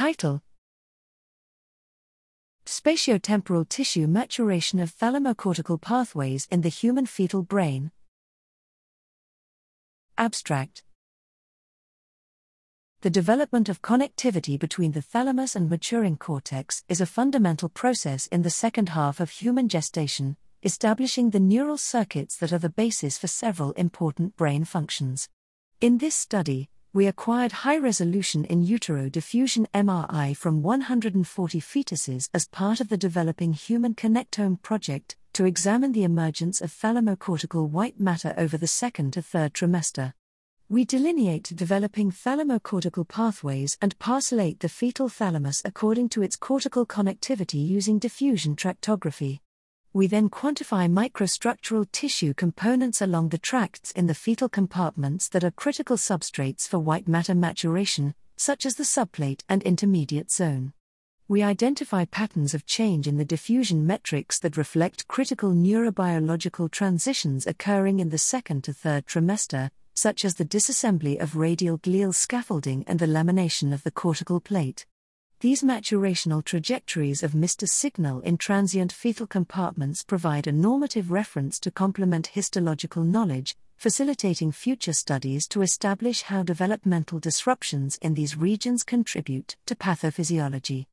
Title Spatiotemporal tissue maturation of thalamocortical pathways in the human fetal brain. Abstract The development of connectivity between the thalamus and maturing cortex is a fundamental process in the second half of human gestation, establishing the neural circuits that are the basis for several important brain functions. In this study, we acquired high resolution in utero diffusion MRI from 140 fetuses as part of the Developing Human Connectome project to examine the emergence of thalamocortical white matter over the second to third trimester. We delineate developing thalamocortical pathways and parcellate the fetal thalamus according to its cortical connectivity using diffusion tractography. We then quantify microstructural tissue components along the tracts in the fetal compartments that are critical substrates for white matter maturation, such as the subplate and intermediate zone. We identify patterns of change in the diffusion metrics that reflect critical neurobiological transitions occurring in the second to third trimester, such as the disassembly of radial glial scaffolding and the lamination of the cortical plate. These maturational trajectories of MR signal in transient fetal compartments provide a normative reference to complement histological knowledge, facilitating future studies to establish how developmental disruptions in these regions contribute to pathophysiology.